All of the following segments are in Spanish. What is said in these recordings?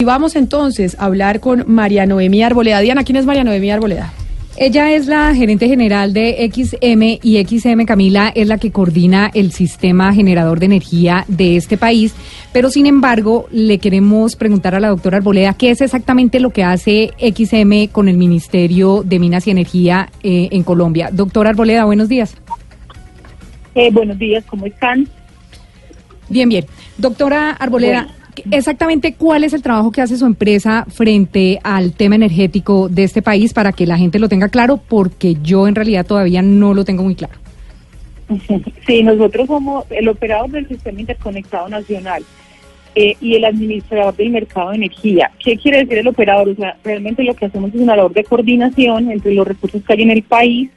Y vamos entonces a hablar con María Noemí Arboleda. Diana, ¿quién es María Noemí Arboleda? Ella es la gerente general de XM y XM Camila es la que coordina el sistema generador de energía de este país. Pero sin embargo, le queremos preguntar a la doctora Arboleda qué es exactamente lo que hace XM con el Ministerio de Minas y Energía eh, en Colombia. Doctora Arboleda, buenos días. Eh, buenos días, ¿cómo están? Bien, bien. Doctora Arboleda, exactamente cuál es el trabajo que hace su empresa frente al tema energético de este país para que la gente lo tenga claro, porque yo en realidad todavía no lo tengo muy claro. Sí, nosotros somos el operador del Sistema Interconectado Nacional eh, y el administrador del mercado de energía. ¿Qué quiere decir el operador? O sea, realmente lo que hacemos es una labor de coordinación entre los recursos que hay en el país,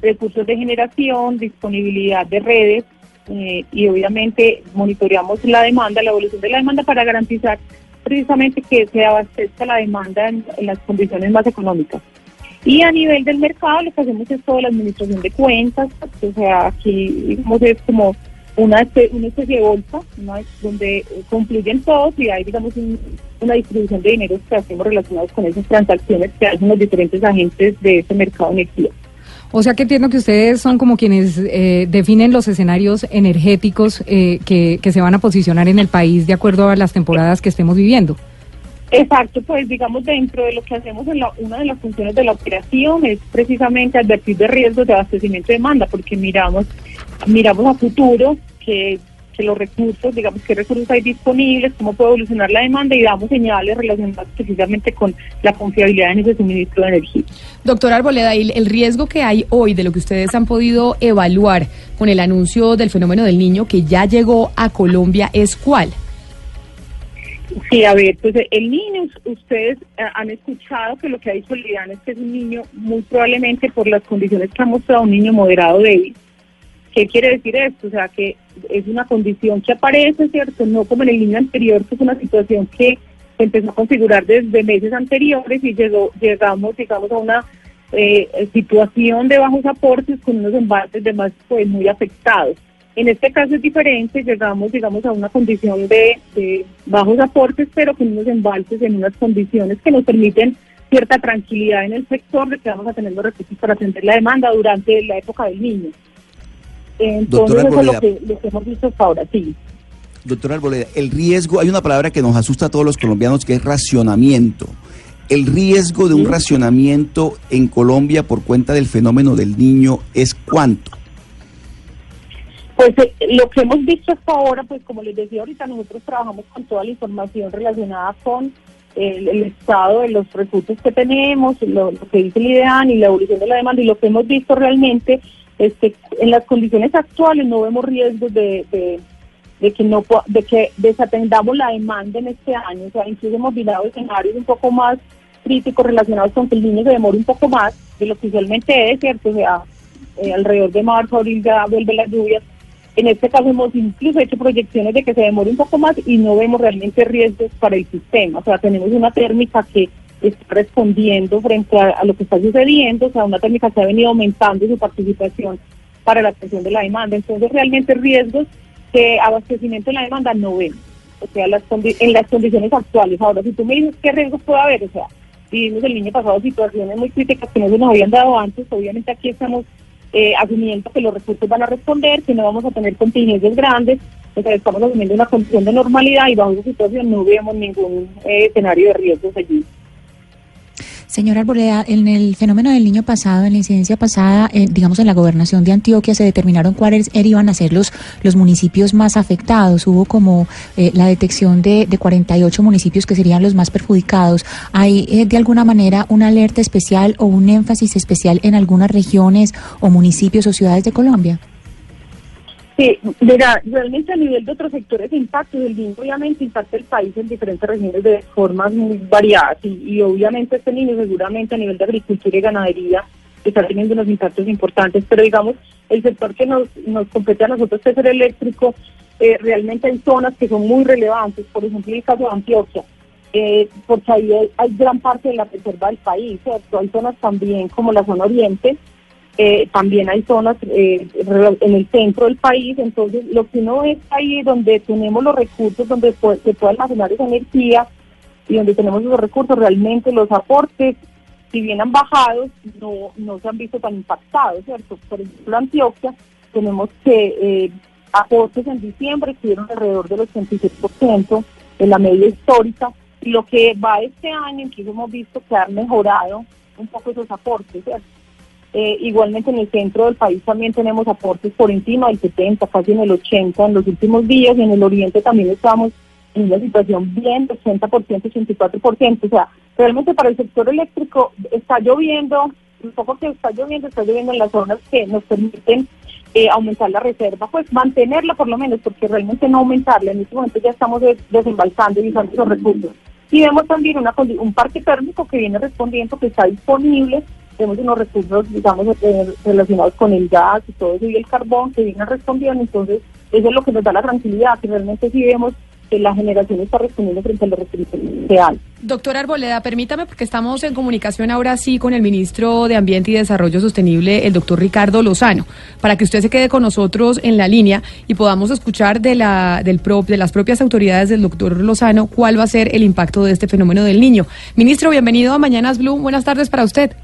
recursos de generación, disponibilidad de redes eh, y obviamente monitoreamos la demanda, la evolución de la demanda para garantizar precisamente que se abastezca la demanda en, en las condiciones más económicas. Y a nivel del mercado lo que hacemos es toda la administración de cuentas, o sea, aquí es como una, una especie de bolsa donde confluyen todos y hay digamos un- una distribución de dinero que hacemos relacionados con esas transacciones que hacen los diferentes agentes de ese mercado de energía. O sea que entiendo que ustedes son como quienes eh, definen los escenarios energéticos eh, que, que se van a posicionar en el país de acuerdo a las temporadas que estemos viviendo. Exacto, pues digamos dentro de lo que hacemos en la, una de las funciones de la operación es precisamente advertir de riesgos de abastecimiento de demanda, porque miramos, miramos a futuro que, que los recursos, digamos qué recursos hay disponibles, cómo puede evolucionar la demanda y damos señales relacionadas precisamente con la confiabilidad en ese suministro de energía. Doctora Arboleda, ¿y el riesgo que hay hoy de lo que ustedes han podido evaluar con el anuncio del fenómeno del niño que ya llegó a Colombia es cuál? Sí, a ver, pues el niño, ustedes eh, han escuchado que lo que ha dicho Liliana es que es un niño muy probablemente por las condiciones que ha mostrado un niño moderado débil. ¿Qué quiere decir esto? O sea, que es una condición que aparece, ¿cierto? No como en el niño anterior, que es una situación que empezó a configurar desde meses anteriores y llegó, llegamos, digamos, a una eh, situación de bajos aportes con unos embalses de más pues, muy afectados. En este caso es diferente, llegamos, digamos, a una condición de, de bajos aportes, pero con unos embalses en unas condiciones que nos permiten cierta tranquilidad en el sector de que vamos a tener los recursos para atender la demanda durante la época del niño. Entonces, Doctora eso es lo que, lo que hemos visto hasta ahora, sí. Doctora Arboleda, el riesgo, hay una palabra que nos asusta a todos los colombianos que es racionamiento. El riesgo de un racionamiento en Colombia por cuenta del fenómeno del niño es cuánto. Pues eh, lo que hemos visto hasta ahora, pues como les decía ahorita, nosotros trabajamos con toda la información relacionada con el, el estado de los recursos que tenemos, lo, lo que dice el IDEAN y la evolución de la demanda, y lo que hemos visto realmente es que en las condiciones actuales no vemos riesgos de, de, que no de que desatendamos la demanda en este año, o sea, incluso hemos mirado escenarios un poco más críticos relacionados con que el niño se demore un poco más de lo que usualmente es, ¿cierto? O sea, eh, alrededor de marzo, abril ya vuelve las lluvias. En este caso hemos incluso hecho proyecciones de que se demore un poco más y no vemos realmente riesgos para el sistema. O sea, tenemos una térmica que está respondiendo frente a, lo que está sucediendo, o sea, una térmica que ha venido aumentando su participación para la atención de la demanda. Entonces, realmente riesgos de abastecimiento de la demanda no vemos. O sea, las en las condiciones actuales. Ahora, si tú me dices qué riesgos puede haber, o sea, vivimos el niño pasado situaciones muy críticas que no se nos habían dado antes, obviamente aquí estamos eh, asumiendo que los recursos van a responder, que no vamos a tener contingencias grandes, o sea, estamos asumiendo una condición de normalidad y bajo esa situación no vemos ningún eh, escenario de riesgos allí. Señora Arboleda, en el fenómeno del niño pasado, en la incidencia pasada, eh, digamos en la gobernación de Antioquia, se determinaron cuáles er- iban a ser los, los municipios más afectados. Hubo como eh, la detección de, de 48 municipios que serían los más perjudicados. ¿Hay eh, de alguna manera una alerta especial o un énfasis especial en algunas regiones o municipios o ciudades de Colombia? Sí, mira, realmente a nivel de otros sectores de impacto, el niño obviamente impacta el país en diferentes regiones de formas muy variadas y, obviamente este niño seguramente a nivel de agricultura y ganadería está teniendo unos impactos importantes, pero digamos, el sector que nos, nos compete a nosotros, es el eléctrico, eh, realmente hay zonas que son muy relevantes, por ejemplo el caso de Antioquia, eh, porque ahí hay, gran parte de la reserva del país, ¿cierto? Hay zonas también como la zona oriente, eh, también hay zonas eh, en el centro del país, entonces lo que uno es ahí donde tenemos los recursos, donde se puede almacenar esa energía y donde tenemos los recursos, realmente los aportes, si bien han bajado, no, no se han visto tan impactados, ¿cierto? Por ejemplo, Antioquia, tenemos que eh, aportes en diciembre estuvieron alrededor del 86% en la media histórica, y lo que va este año, incluso hemos visto que han mejorado un poco esos aportes, ¿cierto? Eh, igualmente en el centro del país también tenemos aportes por encima del 70, casi en el 80 en los últimos días y en el oriente también estamos en una situación bien de 80%, 84%. O sea, realmente para el sector eléctrico está lloviendo, un poco que está lloviendo, está lloviendo en las zonas que nos permiten eh, aumentar la reserva, pues mantenerla por lo menos, porque realmente no aumentarla. En este momento ya estamos desembalsando y usando esos recursos. Y vemos también una, un parque térmico que viene respondiendo, que está disponible tenemos unos recursos, digamos, eh, relacionados con el gas y todo eso y el carbón que vienen respondiendo, entonces eso es lo que nos da la tranquilidad, que realmente sí vemos que la generación está respondiendo frente a los requerimientos reales. Doctora Arboleda, permítame, porque estamos en comunicación ahora sí con el ministro de Ambiente y Desarrollo Sostenible, el doctor Ricardo Lozano, para que usted se quede con nosotros en la línea y podamos escuchar de, la, del pro, de las propias autoridades del doctor Lozano cuál va a ser el impacto de este fenómeno del niño. Ministro, bienvenido a Mañanas Blue. Buenas tardes para usted.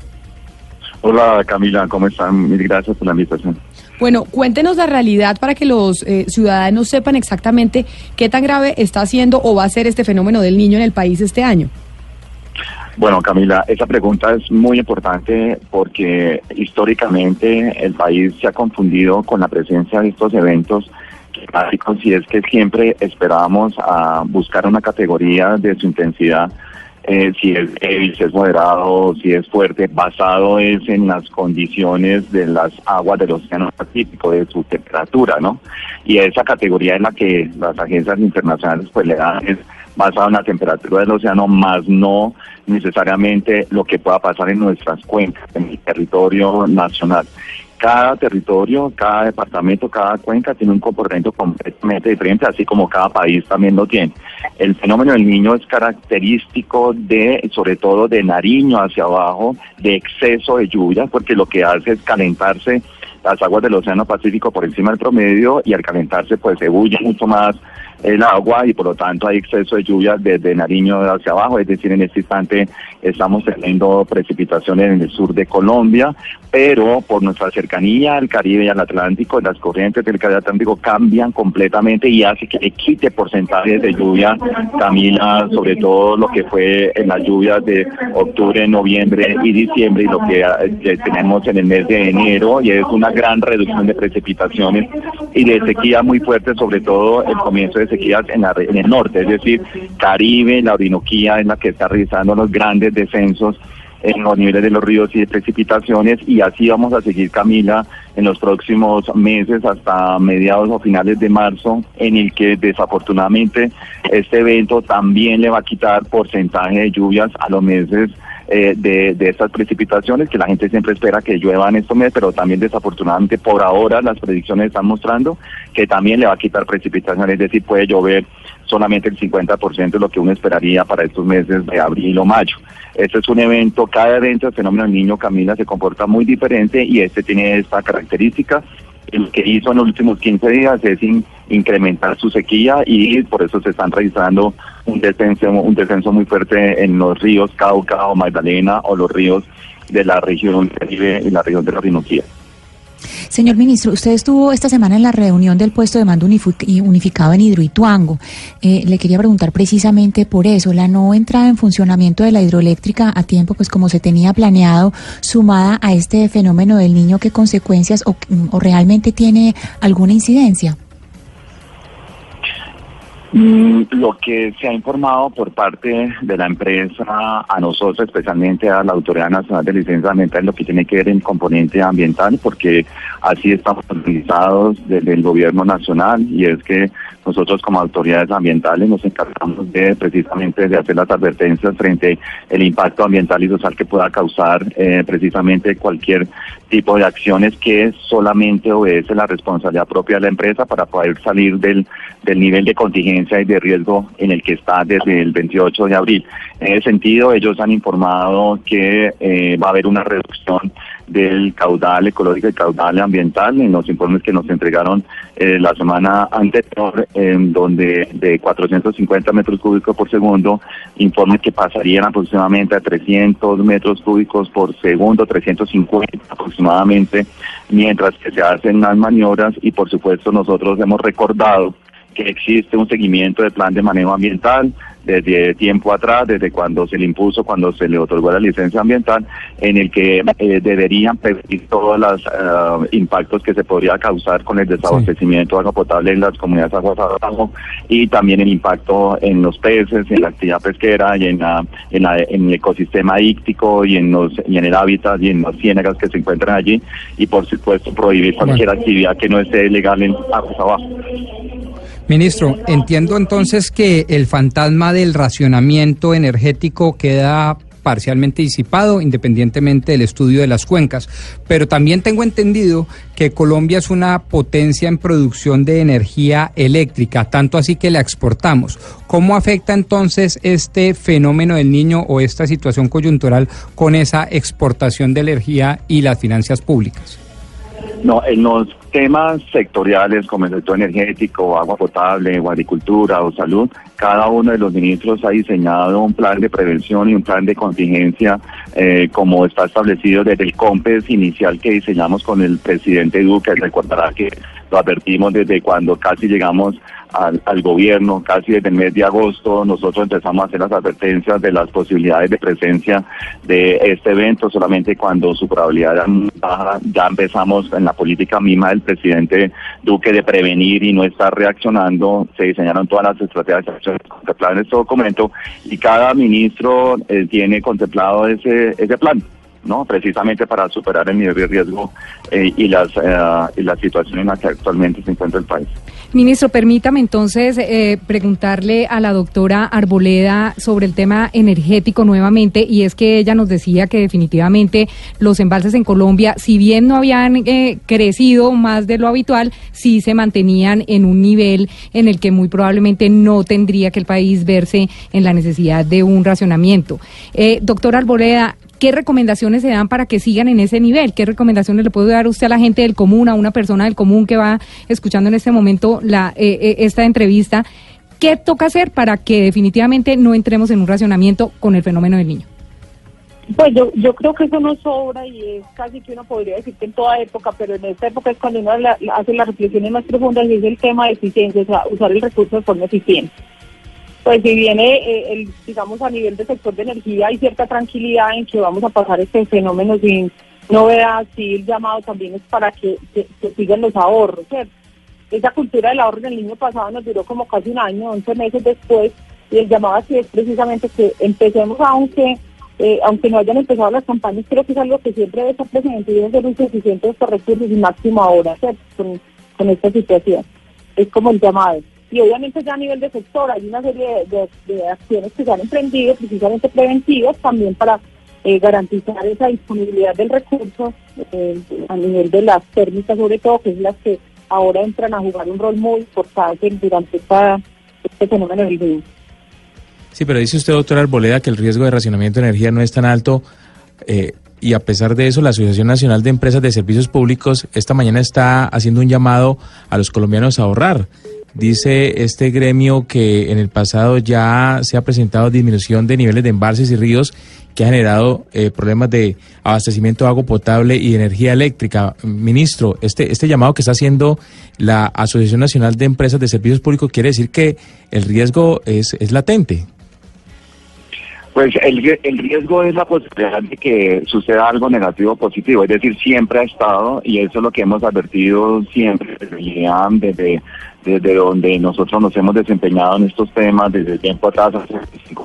Hola Camila, ¿cómo están? Mil gracias por la invitación. Bueno, cuéntenos la realidad para que los eh, ciudadanos sepan exactamente qué tan grave está siendo o va a ser este fenómeno del niño en el país este año. Bueno, Camila, esa pregunta es muy importante porque históricamente el país se ha confundido con la presencia de estos eventos básicos y es que siempre esperábamos a buscar una categoría de su intensidad eh, si es si es moderado, si es fuerte, basado es en las condiciones de las aguas del océano Pacífico, de su temperatura, ¿no? Y esa categoría en la que las agencias internacionales pues le dan es basado en la temperatura del océano, más no necesariamente lo que pueda pasar en nuestras cuencas, en el territorio nacional cada territorio, cada departamento, cada cuenca tiene un comportamiento completamente diferente, así como cada país también lo tiene. El fenómeno del niño es característico de, sobre todo de Nariño hacia abajo, de exceso de lluvia, porque lo que hace es calentarse las aguas del Océano Pacífico por encima del promedio y al calentarse pues se bulle mucho más el agua y por lo tanto hay exceso de lluvia desde Nariño hacia abajo, es decir, en este instante estamos teniendo precipitaciones en el sur de Colombia, pero por nuestra cercanía al Caribe y al Atlántico, las corrientes del Caribe Atlántico cambian completamente y hace que le quite porcentajes de lluvia, Camila, sobre todo lo que fue en las lluvias de octubre, noviembre y diciembre y lo que, que tenemos en el mes de enero y es una gran reducción de precipitaciones y de sequía muy fuerte, sobre todo el comienzo de sequías en, en el norte, es decir, Caribe, la Orinoquía es la que está realizando los grandes descensos en los niveles de los ríos y de precipitaciones y así vamos a seguir Camila en los próximos meses hasta mediados o finales de marzo en el que desafortunadamente este evento también le va a quitar porcentaje de lluvias a los meses eh, de, de, estas precipitaciones, que la gente siempre espera que lluevan estos meses, pero también desafortunadamente por ahora las predicciones están mostrando que también le va a quitar precipitaciones, es decir, puede llover solamente el 50% de lo que uno esperaría para estos meses de abril o mayo. Este es un evento, cada evento, el fenómeno del niño Camila se comporta muy diferente y este tiene esta característica el que hizo en los últimos 15 días es incrementar su sequía y por eso se están realizando un descenso, un descenso muy fuerte en los ríos Cauca o Magdalena o los ríos de la región y la región de la Orinoquía. Señor ministro, usted estuvo esta semana en la reunión del puesto de mando unificado en Hidroituango. Eh, le quería preguntar precisamente por eso, la no entrada en funcionamiento de la hidroeléctrica a tiempo, pues como se tenía planeado, sumada a este fenómeno del niño, ¿qué consecuencias o, realmente tiene alguna incidencia? Mm, Lo que se ha informado por parte de la empresa a nosotros, especialmente a la Autoridad Nacional de Licencia Ambiental, lo que tiene que ver en componente ambiental, porque así estamos organizados desde el gobierno nacional y es que nosotros como autoridades ambientales nos encargamos de precisamente de hacer las advertencias frente el impacto ambiental y social que pueda causar eh, precisamente cualquier tipo de acciones que solamente obedece la responsabilidad propia de la empresa para poder salir del, del nivel de contingencia y de riesgo en el que está desde el 28 de abril. En ese sentido, ellos han informado que eh, va a haber una reducción del caudal ecológico y caudal ambiental en los informes que nos entregaron eh, la semana anterior, en donde de 450 metros cúbicos por segundo, informes que pasarían aproximadamente a 300 metros cúbicos por segundo, 350 aproximadamente, mientras que se hacen las maniobras y por supuesto nosotros hemos recordado que existe un seguimiento del plan de manejo ambiental desde tiempo atrás, desde cuando se le impuso, cuando se le otorgó la licencia ambiental, en el que eh, deberían prevenir todos los eh, impactos que se podría causar con el desabastecimiento de agua potable en las comunidades aguas abajo y también el impacto en los peces, en la actividad pesquera y en, la, en, la- en el ecosistema íctico y en, los, y en el hábitat y en las ciénagas que se encuentran allí y por supuesto prohibir cualquier actividad que no esté legal en aguas abajo. Ministro, entiendo entonces que el fantasma del racionamiento energético queda parcialmente disipado independientemente del estudio de las cuencas, pero también tengo entendido que Colombia es una potencia en producción de energía eléctrica, tanto así que la exportamos. ¿Cómo afecta entonces este fenómeno del niño o esta situación coyuntural con esa exportación de energía y las finanzas públicas? No, en los temas sectoriales como el sector energético, agua potable, o agricultura o salud, cada uno de los ministros ha diseñado un plan de prevención y un plan de contingencia eh, como está establecido desde el COMPES inicial que diseñamos con el presidente Duque. Recordará que lo advertimos desde cuando casi llegamos al, al gobierno, casi desde el mes de agosto, nosotros empezamos a hacer las advertencias de las posibilidades de presencia de este evento, solamente cuando su probabilidad era baja, ya empezamos en la política misma del presidente Duque de prevenir y no estar reaccionando, se diseñaron todas las estrategias contempladas en este documento y cada ministro eh, tiene contemplado ese, ese plan. ¿No? precisamente para superar el nivel de riesgo eh, y las eh, y la situación en la que actualmente se encuentra el país. Ministro, permítame entonces eh, preguntarle a la doctora Arboleda sobre el tema energético nuevamente, y es que ella nos decía que definitivamente los embalses en Colombia, si bien no habían eh, crecido más de lo habitual, sí se mantenían en un nivel en el que muy probablemente no tendría que el país verse en la necesidad de un racionamiento. Eh, doctora Arboleda, ¿Qué recomendaciones se dan para que sigan en ese nivel? ¿Qué recomendaciones le puede dar usted a la gente del común, a una persona del común que va escuchando en este momento eh, eh, esta entrevista? ¿Qué toca hacer para que definitivamente no entremos en un racionamiento con el fenómeno del niño? Pues yo, creo que eso no sobra y es casi que uno podría decir que en toda época, pero en esta época es cuando uno hace las reflexiones más profundas y es el tema de eficiencia, o sea, usar el recurso de forma eficiente. Pues si viene, eh, el, digamos, a nivel del sector de energía, hay cierta tranquilidad en que vamos a pasar este fenómeno sin novedad, sí, el llamado también es para que- que sigan los ahorros, ¿cierto? Esa cultura del ahorro en el niño pasado nos duró como casi un año, 11 meses después, y el llamado así es precisamente que empecemos, aunque eh, aunque no hayan empezado las campañas, creo que es algo que siempre debe estar presente y debe ser insuficiente estos recursos y máximo ahora. Con, con esta situación. Es como el llamado. Y obviamente ya a nivel de sector hay una serie de, de- de acciones que se han emprendido, precisamente preventivas, también para eh, garantizar esa disponibilidad del recurso eh, a nivel de las térmicas, sobre todo, que es las que ahora entran a jugar un rol muy importante durante esta, este fenómeno del virus. Sí, pero dice usted, doctora Arboleda, que el riesgo de racionamiento de energía no es tan alto. eh, y a pesar de eso, la Asociación Nacional de Empresas de Servicios Públicos esta mañana está haciendo un llamado a los colombianos a ahorrar. Dice este gremio que en el pasado ya se ha presentado disminución de niveles de embalses y ríos que ha generado eh, problemas de abastecimiento de agua potable y energía eléctrica. Ministro, este, este llamado que está haciendo la Asociación Nacional de Empresas de Servicios Públicos quiere decir que el riesgo es, es latente. Pues el, el riesgo es la posibilidad de que suceda algo negativo o positivo, es decir, siempre ha estado, y eso es lo que hemos advertido siempre desde donde nosotros nos hemos desempeñado en estos temas desde tiempo atrás, hace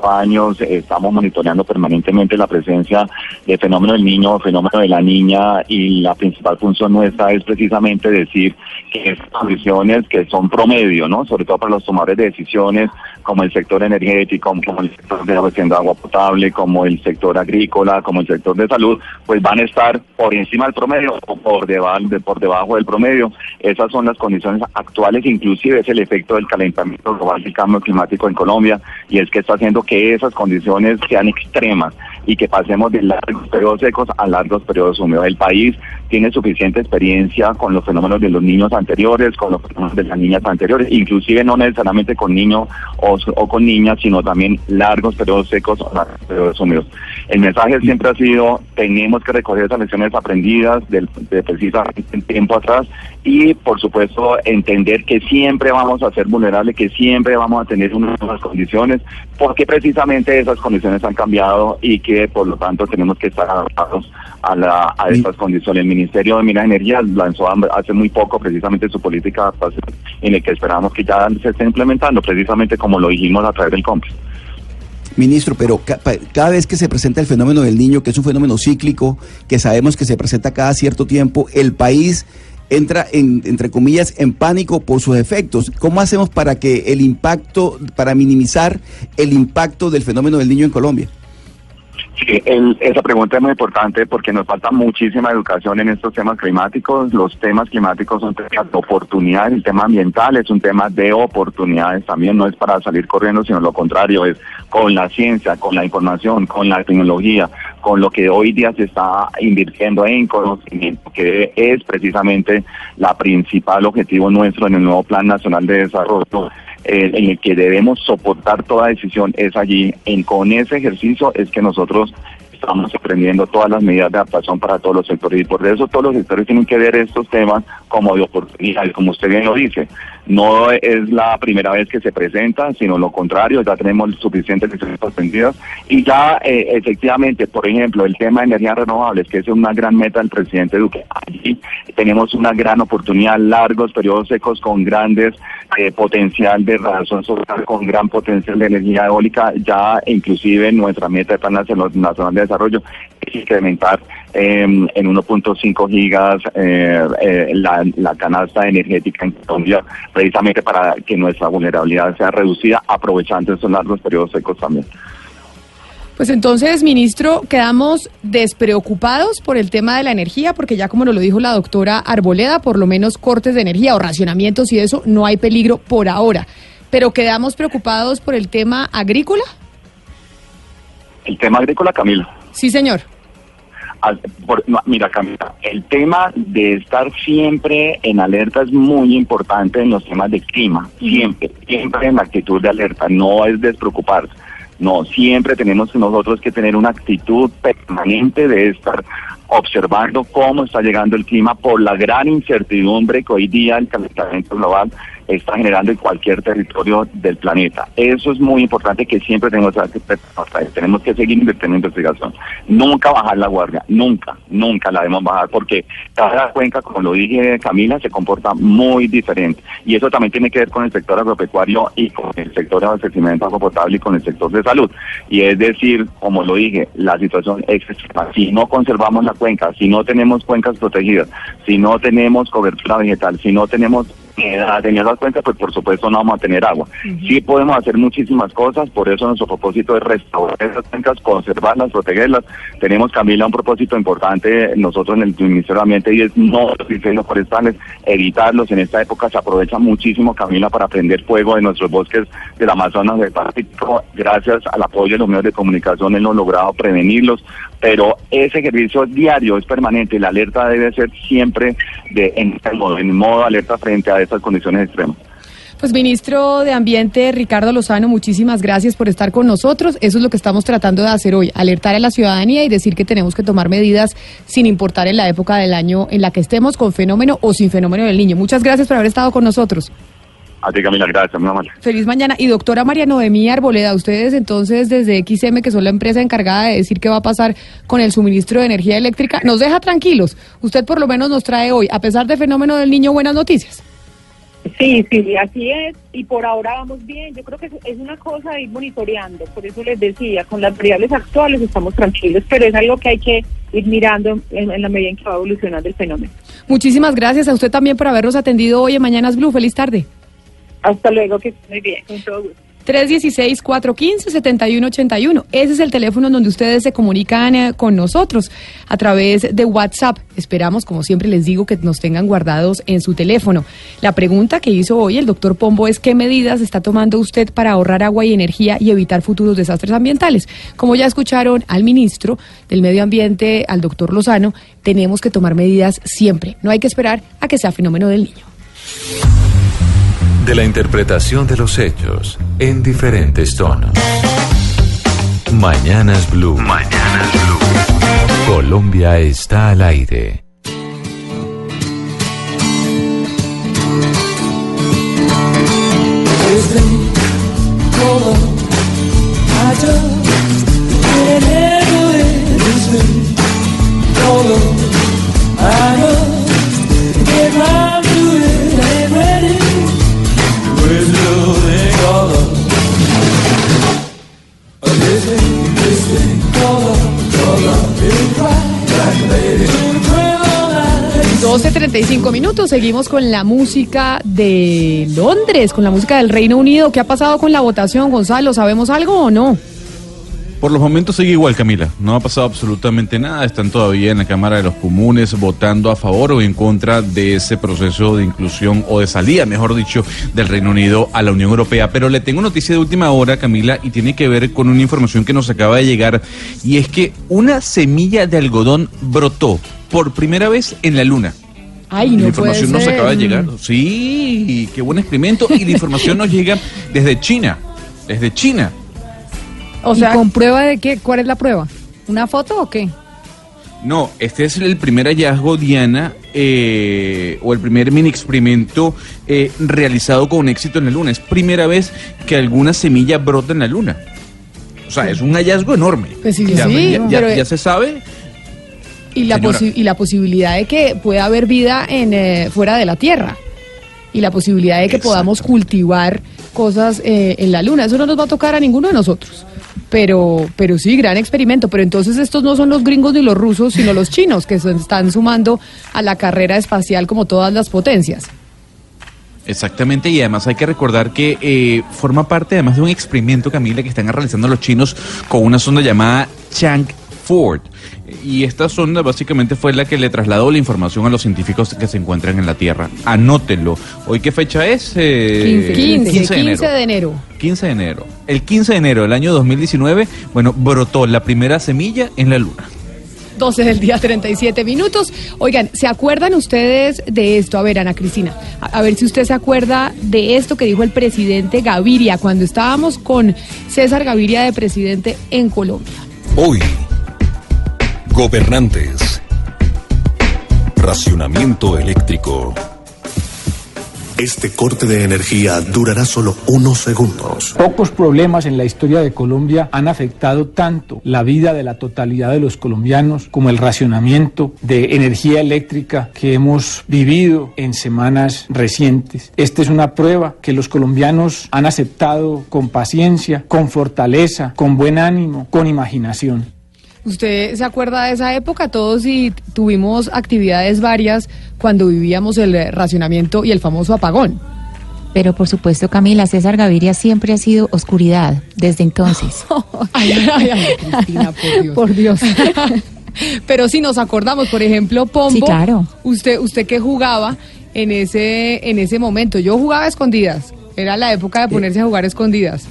años, estamos monitoreando permanentemente la presencia de fenómeno del niño, fenómeno de la niña y la principal función nuestra es precisamente decir que estas condiciones que son promedio, ¿no? Sobre todo para los tomadores de decisiones, como el sector energético, como el sector de la agua potable, como el sector agrícola, como el sector de salud, pues van a estar por encima del promedio o por debajo del promedio. Esas son las condiciones actuales, inclusive es el efecto del calentamiento global y cambio climático en Colombia, y es que está haciendo que esas condiciones sean extremas y que pasemos de largos periodos secos a largos periodos húmedos. El país tiene suficiente experiencia con los fenómenos de los niños anteriores, con los fenómenos de las niñas anteriores, inclusive no necesariamente con niños o, con niñas, sino también largos periodos secos o largos periodos húmedos. El mensaje siempre ha sido, tenemos que recoger esas lecciones aprendidas del, de precisamente tiempo atrás y, por supuesto, entender que siempre vamos a ser vulnerables, que siempre vamos a tener unas nuevas condiciones, porque precisamente esas condiciones han cambiado y que, por lo tanto, tenemos que estar adaptados a, la, a estas condiciones. El Ministerio de Minas y Energía lanzó hace muy poco precisamente su política en el que esperamos que ya se esté implementando, precisamente como lo dijimos a través del COMPES. Ministro, pero cada vez que se presenta el fenómeno del niño, que es un fenómeno cíclico, que sabemos que se presenta cada cierto tiempo, el país entra en, entre comillas, en pánico por sus efectos. ¿Cómo hacemos para que el impacto, para minimizar el impacto del fenómeno del niño en Colombia? Sí, esa pregunta es muy importante porque nos falta muchísima educación en estos temas climáticos. Los temas climáticos son temas de oportunidades, el tema ambiental es un tema de oportunidades también, no es para salir corriendo, sino lo contrario, es con la ciencia, con la información, con la tecnología, con lo que hoy día se está invirtiendo en conocimiento, que es precisamente la principal objetivo nuestro en el nuevo Plan Nacional de Desarrollo eh, en el que debemos soportar toda decisión es allí. En, con ese ejercicio es que nosotros estamos aprendiendo todas las medidas de adaptación para todos los sectores y por eso todos los sectores tienen que ver estos temas como de oportunidad, como usted bien lo dice. No es la primera vez que se presenta, sino lo contrario, ya tenemos suficientes licencias suspendidas. Y ya eh, efectivamente, por ejemplo, el tema de energías renovables, que es una gran meta del presidente Duque, allí tenemos una gran oportunidad, largos periodos secos con grandes eh, potencial de razón social, con gran potencial de energía eólica, ya inclusive nuestra meta de Plan Nacional de Desarrollo es incrementar em, en 1.5 gigas eh, eh, la, la, canasta energética en Colombia, precisamente para que nuestra vulnerabilidad sea reducida, aprovechando esos largos periodos secos también. Pues entonces, ministro, quedamos despreocupados por el tema de la energía, porque ya como nos lo dijo la doctora Arboleda, por lo menos cortes de energía o racionamientos y eso, no hay peligro por ahora. Pero quedamos preocupados por el tema agrícola. El tema agrícola, Camila. Sí, señor. Mira, Camila, el tema de estar siempre en alerta es muy importante en los temas de clima. Siempre, siempre en la actitud de alerta. No es despreocuparse. No, siempre tenemos nosotros que tener una actitud permanente de estar observando cómo está llegando el clima por la gran incertidumbre que hoy día el calentamiento global está generando en cualquier territorio del planeta. Eso es muy importante que siempre tenemos tenemos que seguir invirtiendo en investigación. Nunca bajar la guardia, nunca, nunca la debemos bajar porque cada cuenca, como lo dije Camila, se comporta muy diferente. Y eso también tiene que ver con el sector agropecuario y con el sector de abastecimiento agua potable y con el sector de salud. Y es decir, como lo dije, la situación es. Si no conservamos la cuenca, si no tenemos cuencas protegidas, si no tenemos cobertura vegetal, si no tenemos en esas cuentas, pues por supuesto no vamos a tener agua. Sí podemos hacer muchísimas cosas, por eso nuestro propósito es restaurar esas cuencas, conservarlas, protegerlas. Tenemos, Camila, un propósito importante nosotros en el Ministerio de Ambiente y es no los incendios forestales, evitarlos. En esta época se aprovecha muchísimo, Camila, para prender fuego en nuestros bosques del Amazonas del Pacífico. Gracias al apoyo de los medios de comunicación hemos logrado prevenirlos, pero ese ejercicio diario es permanente. La alerta debe ser siempre de en, modo, en modo alerta frente a estas condiciones extremas. Pues ministro de Ambiente Ricardo Lozano, muchísimas gracias por estar con nosotros. Eso es lo que estamos tratando de hacer hoy, alertar a la ciudadanía y decir que tenemos que tomar medidas sin importar en la época del año en la que estemos, con fenómeno o sin fenómeno del niño. Muchas gracias por haber estado con nosotros. A ti, Camila, gracias, muy amable. Feliz mañana. Y doctora María Noemí Arboleda, ustedes entonces desde XM, que son la empresa encargada de decir qué va a pasar con el suministro de energía eléctrica, nos deja tranquilos. Usted por lo menos nos trae hoy, a pesar del fenómeno del niño, buenas noticias. Sí, sí, así es. Y por ahora vamos bien. Yo creo que es- una cosa de ir monitoreando. Por eso les decía, con las variables actuales estamos tranquilos, pero es algo que hay que ir mirando en, en la medida en que va evolucionando el fenómeno. Muchísimas gracias a usted también por habernos atendido hoy en Mañanas Blue. Feliz tarde. Hasta luego, que esté muy bien. Con todo gusto. 316-415-7181. Ese es el teléfono donde ustedes se comunican eh, con nosotros a través de WhatsApp. Esperamos, como siempre les digo, que nos tengan guardados en su teléfono. La pregunta que hizo hoy el doctor Pombo es qué medidas está tomando usted para ahorrar agua y energía y evitar futuros desastres ambientales. Como ya escucharon al ministro del Medio Ambiente, al doctor Lozano, tenemos que tomar medidas siempre. No hay que esperar a que sea fenómeno del niño. De la interpretación de los hechos en diferentes tonos. Mañanas Blue. Mañanas Blue. Colombia está al aire. Dos 12.35 minutos, seguimos con la música de Londres, con la música del Reino Unido. ¿Qué ha pasado con la votación, Gonzalo? ¿Sabemos algo o no? Por los momentos sigue igual, Camila. No ha pasado absolutamente nada. Están todavía en la Cámara de los Comunes votando a favor o en contra de ese proceso de inclusión o de salida, mejor dicho, del Reino Unido a la Unión Europea. Pero le tengo noticia de última hora, Camila, y tiene que ver con una información que nos acaba de llegar. Y es que una semilla de algodón brotó por primera vez en la Luna. Ay, la no información puede nos acaba de llegar. Sí, qué buen experimento. Y la información nos llega desde China. Desde China. O ¿Y sea, con prueba de qué? ¿Cuál es la prueba? ¿Una foto o qué? No, este es el primer hallazgo, Diana, eh, o el primer mini experimento eh, realizado con éxito en la Luna. Es primera vez que alguna semilla brota en la Luna. O sea, es un hallazgo enorme. Pues sí, ya, sí, ya- ya- pero- ya se sabe. y la, y la posibilidad de que pueda haber vida en eh, fuera de la Tierra. Y la posibilidad de que podamos cultivar cosas eh, en la Luna. Eso no nos va a tocar a ninguno de nosotros. Pero, pero sí, gran experimento. Pero entonces estos no son los gringos ni los rusos, sino los chinos, que se están sumando a la carrera espacial como todas las potencias. Exactamente, y además hay que recordar que eh, forma parte además de un experimento, Camila, que están realizando los chinos con una sonda llamada Chang Ford. Y esta sonda básicamente fue la que le trasladó la información a los científicos que se encuentran en la Tierra. Anótenlo. ¿Hoy qué fecha es? Eh, 15, 15 de enero. 15 de enero. 15 de enero. El 15 de enero del año 2019, bueno, brotó la primera semilla en la Luna. 12 del día, 37 minutos. Oigan, ¿se acuerdan ustedes de esto? A ver, Ana Cristina, a, a ver si usted se acuerda de esto que dijo el presidente Gaviria cuando estábamos con César Gaviria de presidente en Colombia. Hoy, gobernantes. Racionamiento eléctrico. Este corte de energía durará solo unos segundos. Pocos problemas en la historia de Colombia han afectado tanto la vida de la totalidad de los colombianos como el racionamiento de energía eléctrica que hemos vivido en semanas recientes. Esta es una prueba que los colombianos han aceptado con paciencia, con fortaleza, con buen ánimo, con imaginación. ¿Usted se acuerda de esa época? Todos y tuvimos actividades varias cuando vivíamos el eh, racionamiento y el famoso apagón. Pero por supuesto, Camila, César Gaviria siempre ha sido oscuridad desde entonces. Ay, ay, ay, Cristina, por Dios. Por Dios. Pero si nos acordamos, por ejemplo, Pombo. Sí, claro. Usted, usted que jugaba en ese, en ese momento. Yo jugaba a escondidas. Era la época de ponerse a jugar a escondidas.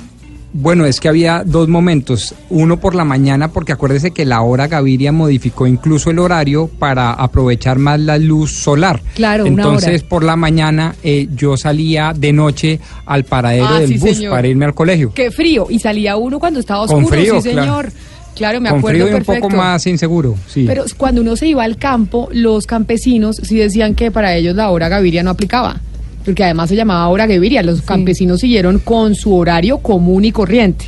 Bueno, es que había dos momentos. Uno por la mañana, porque acuérdese que la hora Gaviria modificó incluso el horario para aprovechar más la luz solar. Claro, una Entonces, hora. por la mañana eh, yo salía de noche al paradero Ah, del sí, bus señor. para irme al colegio. Qué frío. Y salía uno cuando estaba Con oscuro. frío, sí, señor. Claro, me Con acuerdo frío y un poco más inseguro, sí. Pero cuando uno se iba al campo, los campesinos sí decían que para ellos la hora Gaviria no aplicaba. Porque además se llamaba hora Gaviria. Los campesinos siguieron con su horario común y corriente.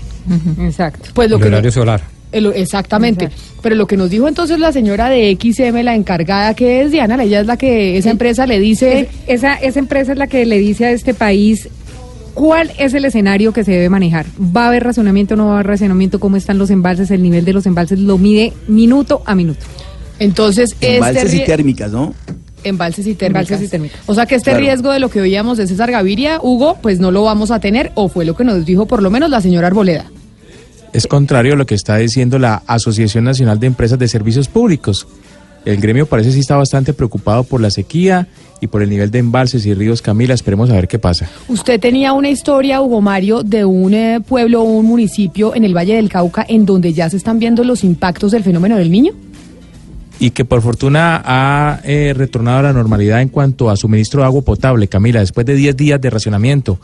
Exacto. Pues lo el que horario solar. el- exactamente. Pero lo que nos dijo entonces la señora de XM, la encargada, que es Diana, ella es la que esa empresa le dice... Es- esa, esa empresa es la que le dice a este país cuál es el escenario que se debe manejar. ¿Va a haber racionamiento o no va a haber racionamiento? ¿Cómo están los embalses? El nivel de los embalses lo mide minuto a minuto. Entonces, Embalses este y térmicas, ¿no? Embalses y térmicas. Embalses y térmicas. O sea que este Claro. riesgo de lo que oíamos de César Gaviria, Hugo, pues no lo vamos a tener, o fue lo que nos dijo por lo menos la señora Arboleda. Es contrario a lo que está diciendo la Asociación Nacional de Empresas de Servicios Públicos. El gremio parece sí está bastante preocupado por la sequía y por el nivel de embalses y ríos. Camila, esperemos a ver qué pasa. Usted tenía una historia, Hugo Mario, de un eh, pueblo o un municipio en el Valle del Cauca en donde ya se están viendo los impactos del fenómeno del niño. Y que por fortuna ha eh, retornado a la normalidad en cuanto a suministro de agua potable. Camila, después de 10 días de racionamiento,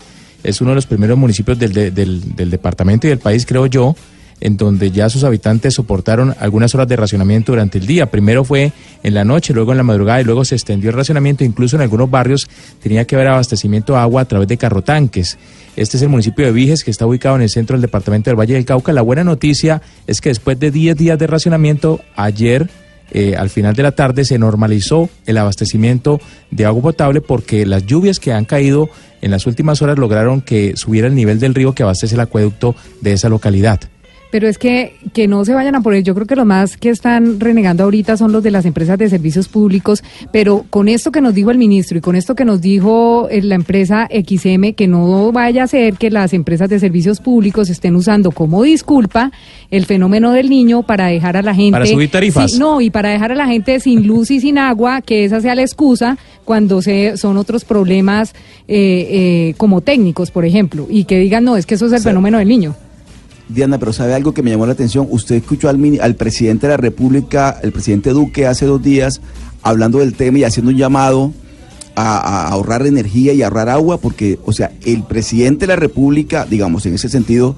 es uno de los primeros municipios del, de- del, del departamento y del país, creo yo, en donde ya sus habitantes soportaron algunas horas de racionamiento durante el día. Primero fue en la noche, luego en la madrugada y luego se extendió el racionamiento. Incluso en algunos barrios tenía que haber abastecimiento de agua a través de carrotanques. Este es el municipio de Viges, que está ubicado en el centro del departamento del Valle del Cauca. La buena noticia es que después de 10 días de racionamiento, ayer eh, al final de la tarde se normalizó el abastecimiento de agua potable porque las lluvias que han caído en las últimas horas lograron que subiera el nivel del río que abastece el acueducto de esa localidad. Pero es que, que no se vayan a poner, yo creo que los más que están renegando ahorita son los de las empresas de servicios públicos, pero con esto que nos dijo el ministro y con esto que nos dijo eh, la empresa XM, que no vaya a ser que las empresas de servicios públicos estén usando como disculpa el fenómeno del niño para dejar a la gente... Para subir tarifas. No, y para dejar a la gente sin luz y sin agua, que esa sea la excusa cuando se, son otros problemas eh, eh, como técnicos, por ejemplo, y que digan, no, es que eso es el fenómeno del niño. Diana, pero ¿sabe algo que me llamó la atención? Usted escuchó al, al presidente de la República, el presidente Duque, hace dos días, hablando del tema y haciendo un llamado a, ahorrar energía y ahorrar agua, porque, o sea, el presidente de la República, digamos, en ese sentido,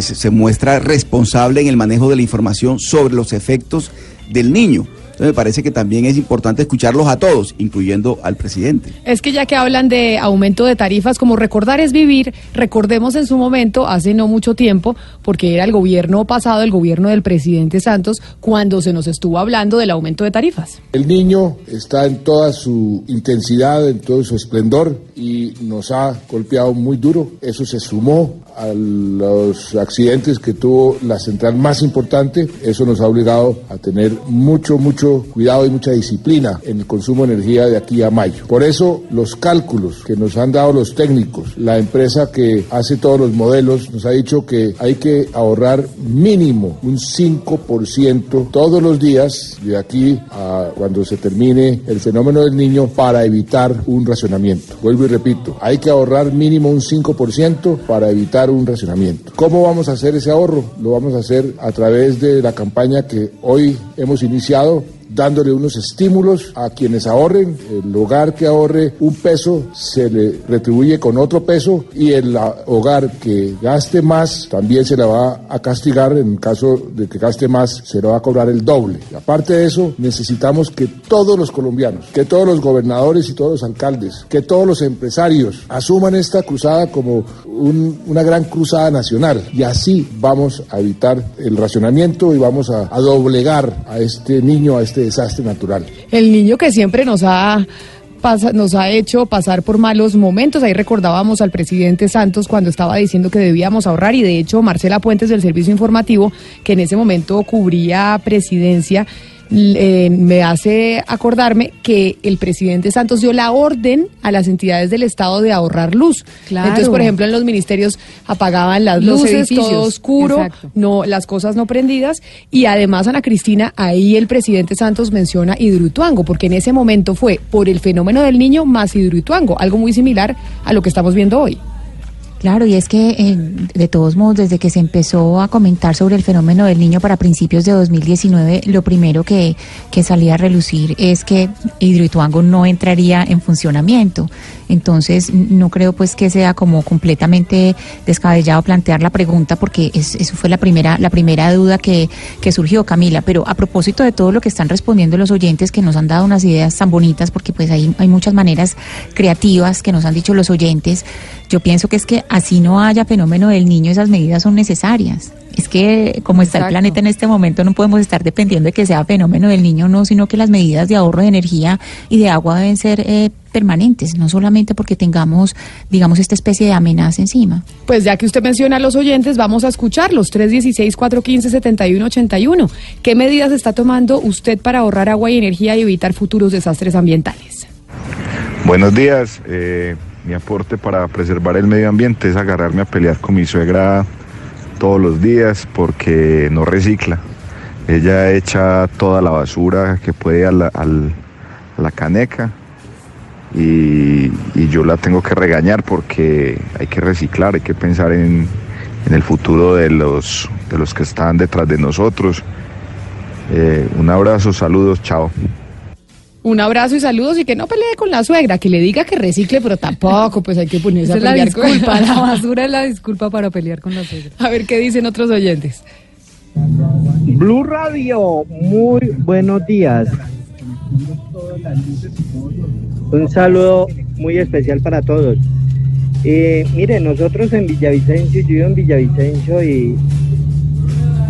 se muestra responsable en el manejo de la información sobre los efectos del niño. Entonces me parece que también es importante escucharlos a todos, incluyendo al presidente. Es que ya que hablan de aumento de tarifas, como recordar es vivir, recordemos en su momento, hace no mucho tiempo, porque era el gobierno pasado, el gobierno del presidente Santos, cuando se nos estuvo hablando del aumento de tarifas. El niño está en toda su intensidad, en todo su esplendor y nos ha golpeado muy duro. Eso se sumó a los accidentes que tuvo la central más importante. Eso nos ha obligado a tener mucho, mucho cuidado y mucha disciplina en el consumo de energía de aquí a mayo. Por eso los cálculos que nos han dado los técnicos, la empresa que hace todos los modelos, nos ha dicho que hay que ahorrar mínimo un 5% todos los días de aquí a cuando se termine el fenómeno del niño para evitar un racionamiento. Vuelvo y repito, hay que ahorrar mínimo un 5% para evitar un racionamiento. ¿Cómo vamos a hacer ese ahorro? Lo vamos a hacer a través de la campaña que hoy hemos iniciado dándole unos estímulos a quienes ahorren. El hogar que ahorre un peso se le retribuye con otro peso y el hogar que gaste más también se le va a castigar. En caso de que gaste más, se le va a cobrar el doble. Y aparte de eso, necesitamos que todos los colombianos, que todos los gobernadores y todos los alcaldes, que todos los empresarios asuman esta cruzada como un- una gran cruzada nacional. Y así vamos a evitar el racionamiento y vamos a, a doblegar a este niño, a este desastre natural. El niño que siempre nos ha nos ha hecho pasar por malos momentos. Ahí recordábamos al presidente Santos cuando estaba diciendo que debíamos ahorrar y de hecho Marcela Puentes del Servicio Informativo, que en ese momento cubría presidencia, eh, me hace acordarme que el presidente Santos dio la orden a las entidades del Estado de ahorrar luz. Claro. Entonces, por ejemplo, en los ministerios apagaban las Los luces, edificios. todo oscuro, Exacto. no las cosas no prendidas y además Ana Cristina ahí el presidente Santos menciona Hidroituango porque en ese momento fue por el fenómeno del niño más Hidroituango algo muy similar a lo que estamos viendo hoy Claro, y es que eh, de todos modos, desde que se empezó a comentar sobre el fenómeno del niño para principios de 2019, lo primero que, que salía a relucir es que Hidroituango no entraría en funcionamiento. Entonces, no creo pues que sea como completamente descabellado plantear la pregunta, porque es- eso fue la primera, la primera duda que, que surgió, Camila. Pero a propósito de todo lo que están respondiendo los oyentes, que nos han dado unas ideas tan bonitas, porque pues hay, hay muchas maneras creativas que nos han dicho los oyentes, yo pienso que es que así no haya fenómeno del niño, esas medidas son necesarias. Es que como está el planeta en este momento, no podemos estar dependiendo de que sea fenómeno del niño o no, sino que las medidas de ahorro de energía y de agua deben ser eh, permanentes, no solamente porque tengamos, digamos, esta especie de amenaza encima. Pues ya que usted menciona a los oyentes, vamos a escucharlos. 316-415-7181. ¿Qué medidas está tomando usted para ahorrar agua y energía y evitar futuros desastres ambientales? Buenos días. eh, mi aporte para preservar el medio ambiente es agarrarme a pelear con mi suegra todos los días porque no recicla. Ella echa toda la basura que puede a la, caneca y, yo la tengo que regañar porque hay que reciclar, hay que pensar en, en el futuro de los, de los que están detrás de nosotros. Eh, un abrazo, saludos, chao. Un abrazo y saludos y que no pelee con la suegra, que le diga que recicle, pero tampoco, pues hay que ponerse Esa a es la pelear con- disculpa, la basura es la disculpa para pelear con la suegra. A ver qué dicen otros oyentes. Blue Radio, muy buenos días. Un saludo muy especial para todos. Eh, mire, nosotros en Villavicencio, yo vivo en Villavicencio y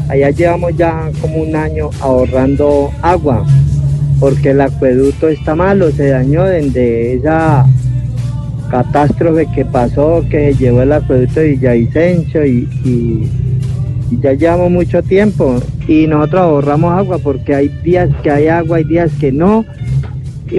allá llevamos ya como un año ahorrando agua, porque el acueducto está malo, se dañó desde esa catástrofe que pasó, que llevó el acueducto de Villavicencio y, y- ya llevamos mucho tiempo y nosotros ahorramos agua porque hay días que hay agua, hay días que no,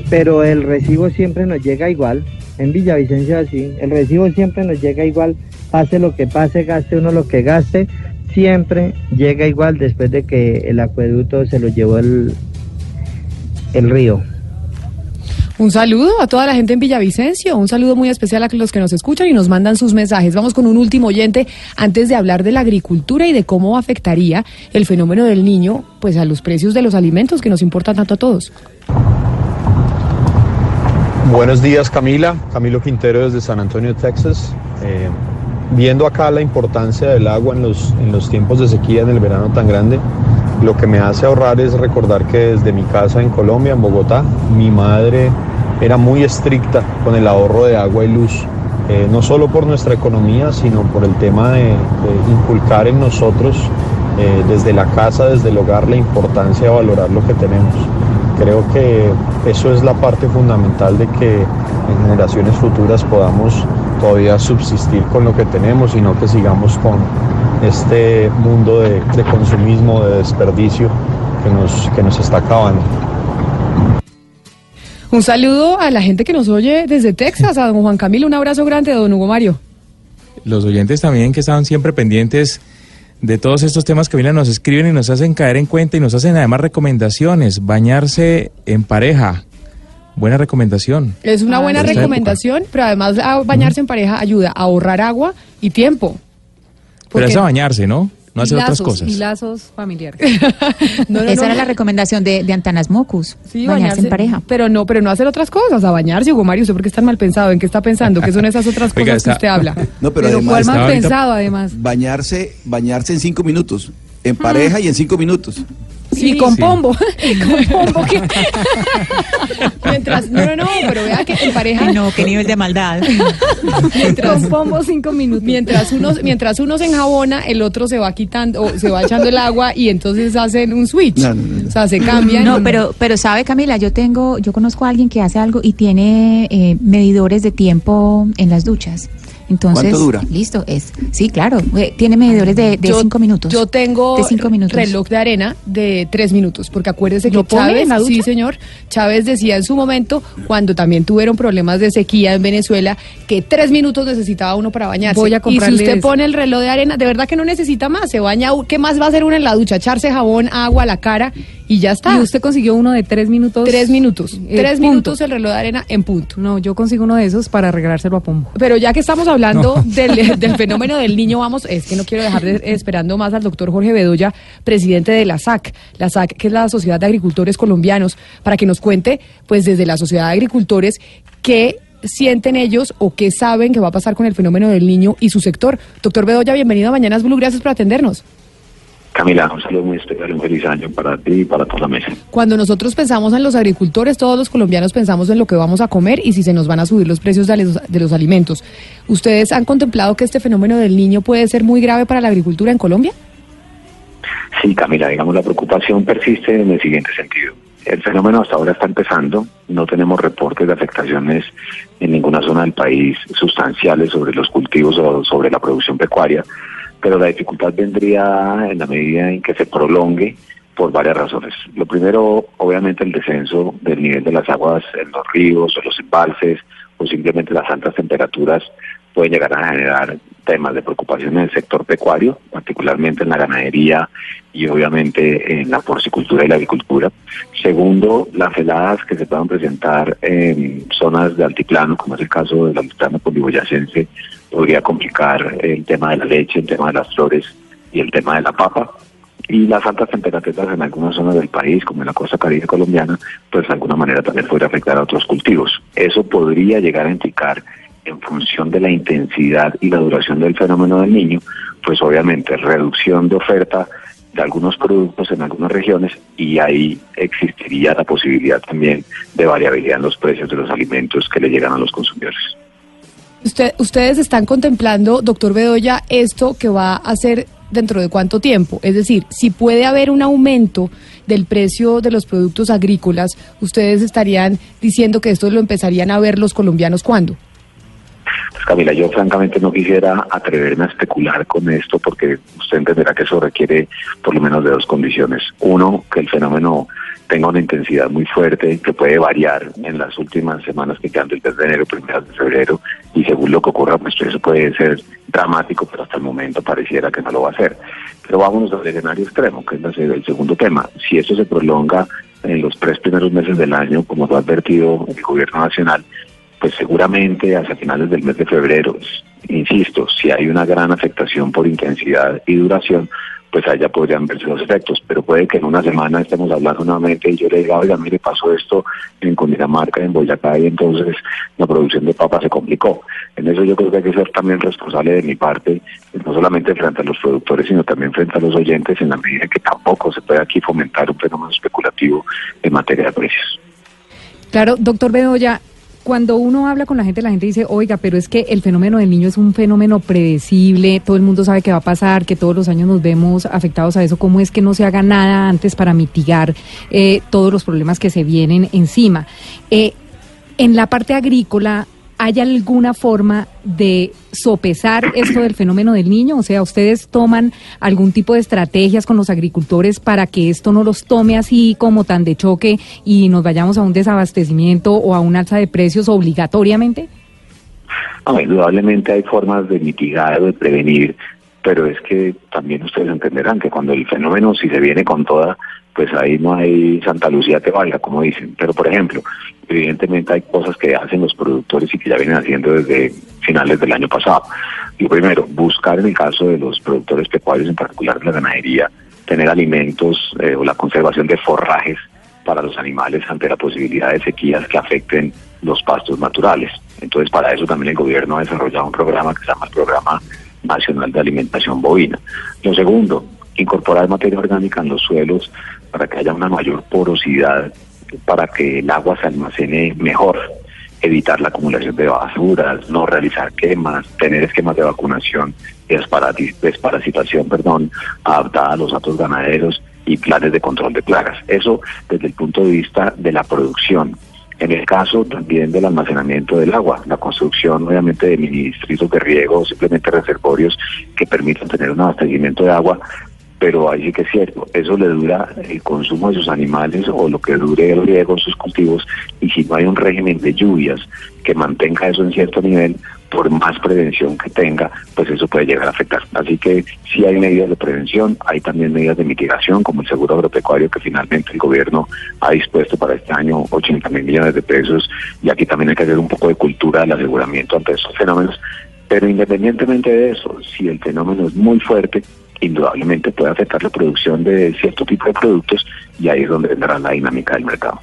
pero el recibo siempre nos llega igual. En Villavicencio así, el recibo siempre nos llega igual, pase lo que pase, gaste uno lo que gaste, siempre llega igual después de que el acueducto se lo llevó el, el río. Un saludo a toda la gente en Villavicencio, un saludo muy especial a los que nos escuchan y nos mandan sus mensajes. Vamos con un último oyente antes de hablar de la agricultura y de cómo afectaría el fenómeno del niño pues a los precios de los alimentos que nos importan tanto a todos. Buenos días Camila, Camilo Quintero desde San Antonio, Texas. Eh, viendo acá la importancia del agua en los, en los tiempos de sequía en el verano tan grande, lo que me hace ahorrar es recordar que desde mi casa en Colombia, en Bogotá, mi madre era muy estricta con el ahorro de agua y luz, eh, no solo por nuestra economía, sino por el tema de, inculcar en nosotros eh, desde la casa, desde el hogar, la importancia de valorar lo que tenemos. Creo que eso es la parte fundamental de que en generaciones futuras podamos todavía subsistir con lo que tenemos y no que sigamos con este mundo de, de consumismo, de desperdicio que nos, que nos está acabando. Un saludo a la gente que nos oye desde Texas, a don Juan Camilo, un abrazo grande, don Hugo Mario. Los oyentes también que estaban siempre pendientes de todos estos temas que vienen nos escriben y nos hacen caer en cuenta y nos hacen además recomendaciones. Bañarse en pareja. Buena recomendación. Es una Ah, buena recomendación, pero además a bañarse en pareja ayuda a ahorrar agua y tiempo. Pero es a bañarse, ¿no? No hacer otras cosas. Y lazos familiares. Esa era la recomendación de, de Antanas Mocus, Sí, bañarse, en pareja. Pero no, pero no hacer otras cosas, a bañarse, Hugo Mario, ¿usted por qué está mal pensado? ¿En qué está pensando? ¿Qué son esas otras cosas Oiga, que usted habla? No, pero, Pero además, ¿cuál mal pensado, además? Bañarse, bañarse en cinco minutos. En pareja y en cinco minutos. Sí, con pombo. con pombo. que- Mientras, no, no, no, pero vea que en pareja. No, qué nivel de maldad. mientras, Con pombo cinco minutos. mientras uno, mientras uno se enjabona, el otro se va quitando, o se va echando el agua y entonces hacen un switch. No, no, no, no. O sea, se cambian. No, pero, pero sabe Camila, yo tengo, yo conozco a alguien que hace algo y tiene eh, medidores de tiempo en las duchas. Entonces, ¿Cuánto dura? listo, es, sí, claro, eh, tiene medidores de, de Yo- cinco minutos. Yo tengo de cinco minutos. reloj de arena de tres minutos, porque acuérdese que ¿Lo pone Chávez, sí señor, Chávez decía en su momento, cuando también tuvieron problemas de sequía en Venezuela, que tres minutos necesitaba uno para bañarse. Voy a y si usted pone el reloj de arena, de verdad que no necesita más, se baña, ¿qué más va a hacer uno en la ducha? Echarse jabón, agua a la cara y ya está. Y usted consiguió uno de tres minutos. Tres minutos, Eh, tres punto. minutos el reloj de arena en punto. No, yo consigo uno de esos para regalárselo a Pombo. Pero ya que estamos hablando del, del fenómeno del niño, vamos, es que no quiero dejar de, esperando más al doctor Jorge Bedoya, presidente de la SAC, la SAC, que es la Sociedad de Agricultores Colombianos, para que nos cuente, pues desde la Sociedad de Agricultores, qué sienten ellos o qué saben que va a pasar con el fenómeno del niño y su sector. Doctor Bedoya, bienvenido a Mañanas Blue, gracias por atendernos. Camila, un saludo muy especial, un feliz año para ti y para toda la mesa. Cuando nosotros pensamos en los agricultores, todos los colombianos pensamos en lo que vamos a comer y si se nos van a subir los precios de los, de los alimentos. ¿Ustedes han contemplado que este fenómeno del niño puede ser muy grave para la agricultura en Colombia? Sí, Camila, digamos, la preocupación persiste en el siguiente sentido. El fenómeno hasta ahora está empezando, no tenemos reportes de afectaciones en ninguna zona del país sustanciales sobre los cultivos o sobre la producción pecuaria, pero la dificultad vendría en la medida en que se prolongue por varias razones. Lo primero, obviamente, el descenso del nivel de las aguas en los ríos o los embalses o simplemente las altas temperaturas pueden llegar a generar temas de preocupación en el sector pecuario, particularmente en la ganadería y obviamente en la porcicultura y la agricultura. Segundo, las heladas que se puedan presentar en zonas de altiplano, como es el caso del altiplano poliboyacense, podría complicar el tema de la leche, el tema de las flores y el tema de la papa. Y las altas temperaturas en algunas zonas del país, como en la costa caribe colombiana, pues de alguna manera también podría afectar a otros cultivos. Eso podría llegar a indicar en función de la intensidad y la duración del fenómeno del niño, pues obviamente reducción de oferta de algunos productos en algunas regiones y ahí existiría la posibilidad también de variabilidad en los precios de los alimentos que le llegan a los consumidores. Usted, ustedes están contemplando, doctor Bedoya, esto que va a ser dentro de cuánto tiempo. Es decir, si puede haber un aumento del precio de los productos agrícolas, ustedes estarían diciendo que esto lo empezarían a ver los colombianos cuándo. Pues Camila, yo francamente no quisiera atreverme a especular con esto porque usted entenderá que eso requiere por lo menos de dos condiciones. Uno, que el fenómeno tenga una intensidad muy fuerte que puede variar en las últimas semanas que quedan del mes de enero, primeras de febrero, y según lo que ocurra, pues eso puede ser dramático, pero hasta el momento pareciera que no lo va a ser. Pero vámonos al escenario extremo, que es el segundo tema. Si eso se prolonga en los tres primeros meses del año, como lo ha advertido el gobierno nacional, pues seguramente hacia finales del mes de febrero, insisto, si hay una gran afectación por intensidad y duración, pues allá podrían verse los efectos, pero puede que en una semana estemos hablando nuevamente y yo le diga, oiga, mire, pasó esto en Cundinamarca, en Boyacá, y entonces la producción de papas se complicó. En eso yo creo que hay que ser también responsable de mi parte, no solamente frente a los productores, sino también frente a los oyentes, en la medida que tampoco se puede aquí fomentar un fenómeno especulativo en materia de precios. Claro, doctor Bedoya, cuando uno habla con la gente, la gente dice, oiga, pero es que el fenómeno del niño es un fenómeno predecible, todo el mundo sabe que va a pasar, que todos los años nos vemos afectados a eso, ¿cómo es que no se haga nada antes para mitigar eh, todos los problemas que se vienen encima? Eh, en la parte agrícola, ¿hay alguna forma de sopesar esto del fenómeno del niño? O sea, ¿ustedes toman algún tipo de estrategias con los agricultores para que esto no los tome así como tan de choque y nos vayamos a un desabastecimiento o a un alza de precios obligatoriamente? No, indudablemente hay formas de mitigar o de prevenir, pero es que también ustedes entenderán que cuando el fenómeno, si se viene con toda, pues ahí no hay Santa Lucía te valga, como dicen. Pero, por ejemplo, evidentemente hay cosas que hacen los productores y que ya vienen haciendo desde finales del año pasado. Lo primero, buscar en el caso de los productores pecuarios, en particular de la ganadería, tener alimentos eh, o la conservación de forrajes para los animales ante la posibilidad de sequías que afecten los pastos naturales. Entonces, para eso también el gobierno ha desarrollado un programa que se llama el Programa Nacional de Alimentación Bovina. Lo segundo, incorporar materia orgánica en los suelos para que haya una mayor porosidad, para que el agua se almacene mejor, evitar la acumulación de basuras, no realizar quemas, tener esquemas de vacunación y desparasitación, perdón, adaptada a los datos ganaderos y planes de control de plagas. Eso desde el punto de vista de la producción. En el caso también del almacenamiento del agua, la construcción obviamente de mini distritos de riego, simplemente reservorios que permitan tener un abastecimiento de agua, pero ahí sí que es cierto, eso le dura el consumo de sus animales o lo que dure el riego en sus cultivos y si no hay un régimen de lluvias que mantenga eso en cierto nivel, por más prevención que tenga, pues eso puede llegar a afectar. Así que sí hay medidas de prevención, hay también medidas de mitigación, como el seguro agropecuario que finalmente el gobierno ha dispuesto para este año 80 mil millones de pesos y aquí también hay que hacer un poco de cultura del aseguramiento ante estos fenómenos. Pero independientemente de eso, si el fenómeno es muy fuerte, indudablemente puede afectar la producción de cierto tipo de productos y ahí es donde vendrá la dinámica del mercado.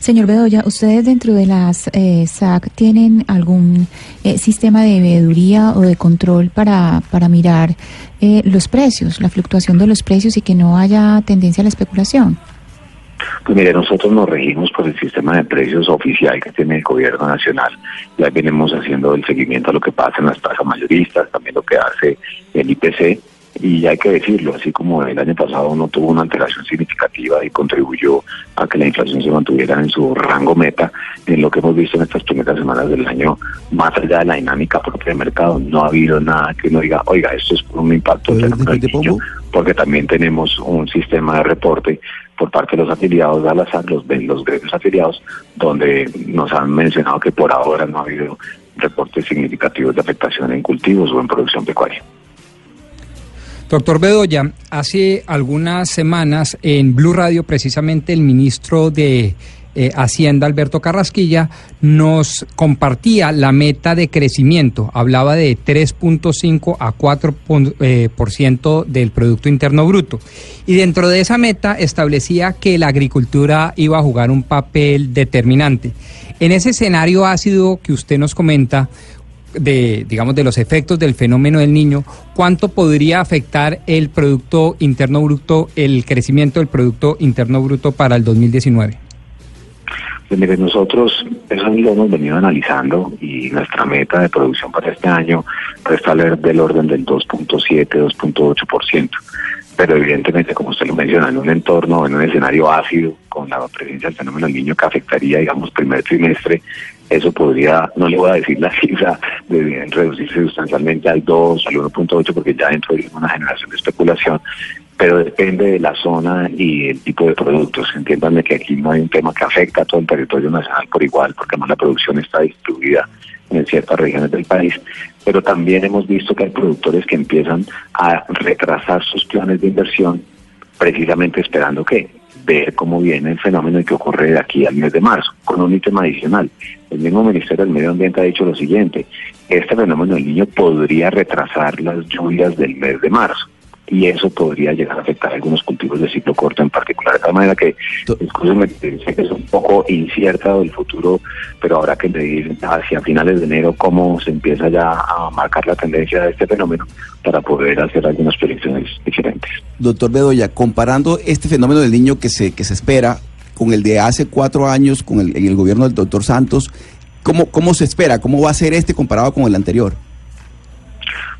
Señor Bedoya, ¿ustedes dentro de las eh, SAC tienen algún eh, sistema de veeduría o de control para, para mirar eh, los precios, la fluctuación de los precios y que no haya tendencia a la especulación? Pues mire, nosotros nos regimos por el sistema de precios oficial que tiene el gobierno nacional. Ya venimos haciendo el seguimiento a lo que pasa en las tasas mayoristas, también lo que hace el IPC y hay que decirlo, así como el año pasado no tuvo una alteración significativa y contribuyó a que la inflación se mantuviera en su rango meta, en lo que hemos visto en estas primeras semanas del año, más allá de la dinámica propia del mercado, no ha habido nada que uno diga, oiga, esto es por un impacto del niño, porque también tenemos un sistema de reporte por parte de los afiliados a la los, los gremios afiliados, donde nos han mencionado que por ahora no ha habido reportes significativos de afectación en cultivos o en producción pecuaria. Doctor Bedoya, hace algunas semanas en Blue Radio, precisamente el ministro de eh, Hacienda, Alberto Carrasquilla, nos compartía la meta de crecimiento. Hablaba de 3.5 a 4% eh, por ciento del Producto Interno Bruto. Y dentro de esa meta establecía que la agricultura iba a jugar un papel determinante. En ese escenario ácido que usted nos comenta, de, digamos, de los efectos del fenómeno del niño, ¿cuánto podría afectar el Producto Interno Bruto, el crecimiento del Producto Interno Bruto para el 2019? Pues mire, nosotros eso lo hemos venido analizando y nuestra meta de producción para este año está del orden del 2.7, 2.8%. Pero evidentemente, como usted lo menciona, en un entorno, en un escenario ácido, con la presencia del fenómeno del niño que afectaría, digamos, primer trimestre, eso podría, no le voy a decir la cifra, de reducirse sustancialmente al 2, al 1.8, porque ya dentro de una generación de especulación, pero depende de la zona y el tipo de productos. Entiéndanme que aquí no hay un tema que afecta a todo el territorio nacional por igual, porque además la producción está distribuida en ciertas regiones del país, pero también hemos visto que hay productores que empiezan a retrasar sus planes de inversión precisamente esperando que ver cómo viene el fenómeno y qué ocurre de aquí al mes de marzo, con un ítem adicional. El mismo Ministerio del Medio Ambiente ha dicho lo siguiente, este fenómeno del niño podría retrasar las lluvias del mes de marzo y eso podría llegar a afectar algunos cultivos de ciclo corto en particular. De tal manera que, que es un poco incierta el futuro, pero habrá que medir hacia finales de enero cómo se empieza ya a marcar la tendencia de este fenómeno para poder hacer algunas predicciones diferentes. Doctor Bedoya, comparando este fenómeno del niño que se, que se espera con el de hace cuatro años, con el, en el gobierno del doctor Santos, ¿cómo, ¿cómo se espera? ¿Cómo va a ser este comparado con el anterior?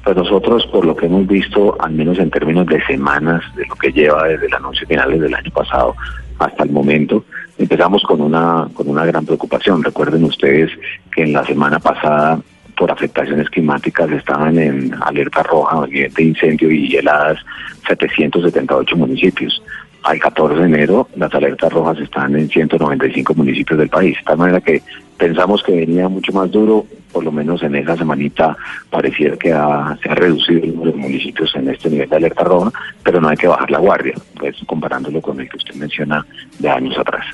Pues nosotros, por lo que hemos visto, al menos en términos de semanas, de lo que lleva desde el anuncio finales del año pasado hasta el momento, empezamos con una, con una gran preocupación. Recuerden ustedes que en la semana pasada, por afectaciones climáticas, estaban en alerta roja, de incendio y heladas 778 municipios. Al 14 de enero, las alertas rojas están en 195 municipios del país. De tal manera que pensamos que venía mucho más duro, por lo menos en esa semanita pareciera que se ha reducido el número de municipios en este nivel de alerta roja, pero no hay que bajar la guardia, pues comparándolo con el que usted menciona de años atrás.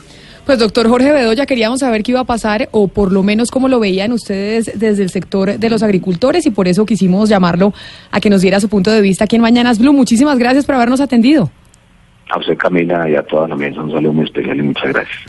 Pues doctor Jorge Bedoya, queríamos saber qué iba a pasar o por lo menos cómo lo veían ustedes desde el sector de los agricultores y por eso quisimos llamarlo a que nos diera su punto de vista aquí en Mañanas Blue. Muchísimas gracias por habernos atendido. A usted Camila y a toda la mesa un saludo muy especial y muchas gracias.